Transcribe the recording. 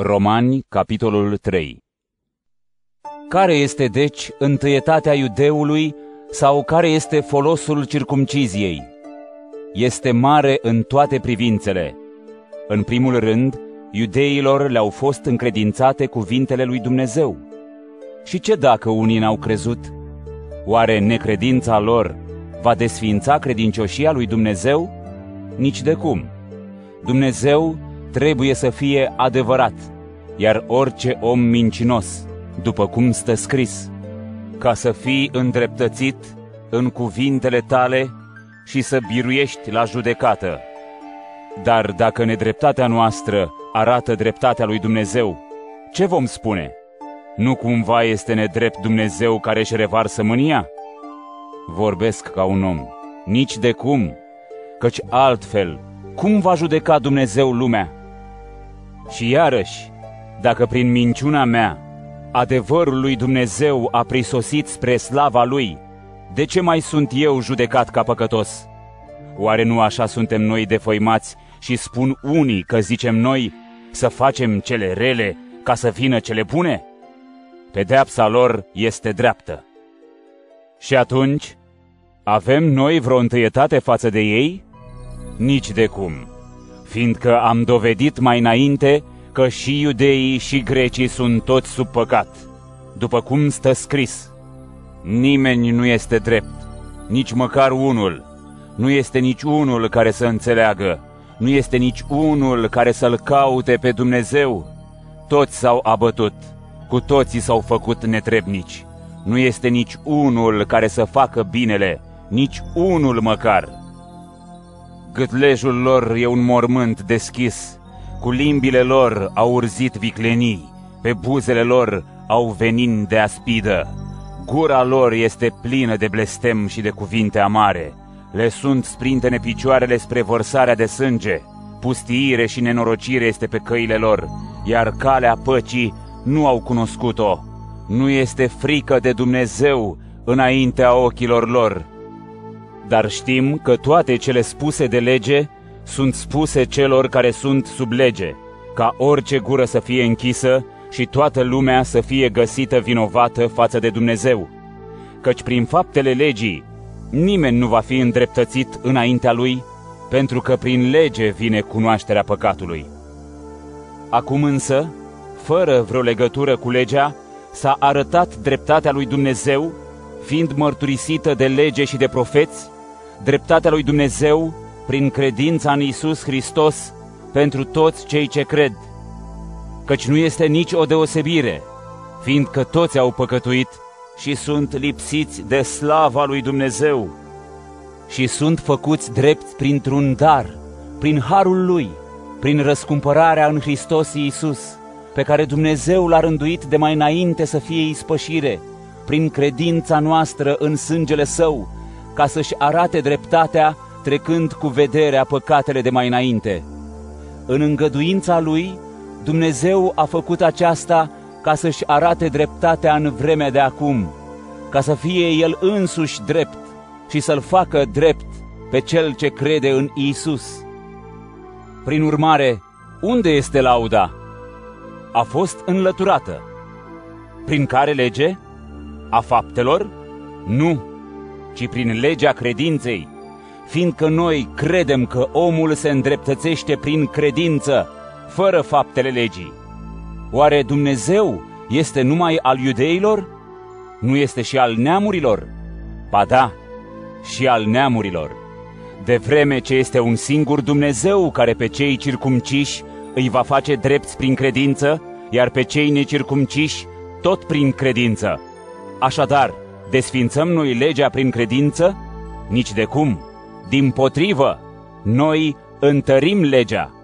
Romani, capitolul 3 Care este, deci, întâietatea iudeului sau care este folosul circumciziei? Este mare în toate privințele. În primul rând, iudeilor le-au fost încredințate cuvintele lui Dumnezeu. Și ce dacă unii n-au crezut? Oare necredința lor va desființa credincioșia lui Dumnezeu? Nici de cum. Dumnezeu trebuie să fie adevărat, iar orice om mincinos, după cum stă scris, ca să fii îndreptățit în cuvintele tale și să biruiești la judecată. Dar dacă nedreptatea noastră arată dreptatea lui Dumnezeu, ce vom spune? Nu cumva este nedrept Dumnezeu care își revarsă mânia? Vorbesc ca un om, nici de cum, căci altfel, cum va judeca Dumnezeu lumea? Și iarăși, dacă prin minciuna mea adevărul lui Dumnezeu a prisosit spre slava lui, de ce mai sunt eu judecat ca păcătos? Oare nu așa suntem noi defăimați și spun unii că zicem noi să facem cele rele ca să vină cele bune? Pedeapsa lor este dreaptă. Și atunci, avem noi vreo întâietate față de ei? Nici de cum, fiindcă am dovedit mai înainte că și iudeii și grecii sunt toți sub păcat, după cum stă scris. Nimeni nu este drept, nici măcar unul, nu este nici unul care să înțeleagă, nu este nici unul care să-L caute pe Dumnezeu. Toți s-au abătut, cu toții s-au făcut netrebnici. Nu este nici unul care să facă binele, nici unul măcar. Gâtlejul lor e un mormânt deschis, cu limbile lor au urzit viclenii, pe buzele lor au venin de aspidă. Gura lor este plină de blestem și de cuvinte amare. Le sunt sprintene picioarele spre vărsarea de sânge. Pustiire și nenorocire este pe căile lor, iar calea păcii nu au cunoscut-o. Nu este frică de Dumnezeu înaintea ochilor lor. Dar știm că toate cele spuse de lege sunt spuse celor care sunt sub lege, ca orice gură să fie închisă și toată lumea să fie găsită vinovată față de Dumnezeu. Căci prin faptele legii nimeni nu va fi îndreptățit înaintea lui, pentru că prin lege vine cunoașterea păcatului. Acum însă, fără vreo legătură cu legea, s-a arătat dreptatea lui Dumnezeu, fiind mărturisită de lege și de profeți, dreptatea lui Dumnezeu prin credința în Isus Hristos pentru toți cei ce cred. Căci nu este nici o deosebire, fiindcă toți au păcătuit și sunt lipsiți de slava lui Dumnezeu și sunt făcuți drept printr-un dar, prin harul lui, prin răscumpărarea în Hristos Iisus, pe care Dumnezeu l-a rânduit de mai înainte să fie ispășire, prin credința noastră în sângele Său, ca să-și arate dreptatea, trecând cu vederea păcatele de mai înainte. În îngăduința Lui, Dumnezeu a făcut aceasta ca să-și arate dreptatea în vremea de acum, ca să fie El însuși drept și să-L facă drept pe Cel ce crede în Isus. Prin urmare, unde este lauda? A fost înlăturată. Prin care lege? A faptelor? Nu, ci prin legea credinței, fiindcă noi credem că omul se îndreptățește prin credință, fără faptele legii. Oare Dumnezeu este numai al iudeilor? Nu este și al neamurilor? Ba da, și al neamurilor. De vreme ce este un singur Dumnezeu care pe cei circumciși îi va face drepți prin credință, iar pe cei necircumciși tot prin credință. Așadar, desfințăm noi legea prin credință? Nici de cum. Din potrivă, noi întărim legea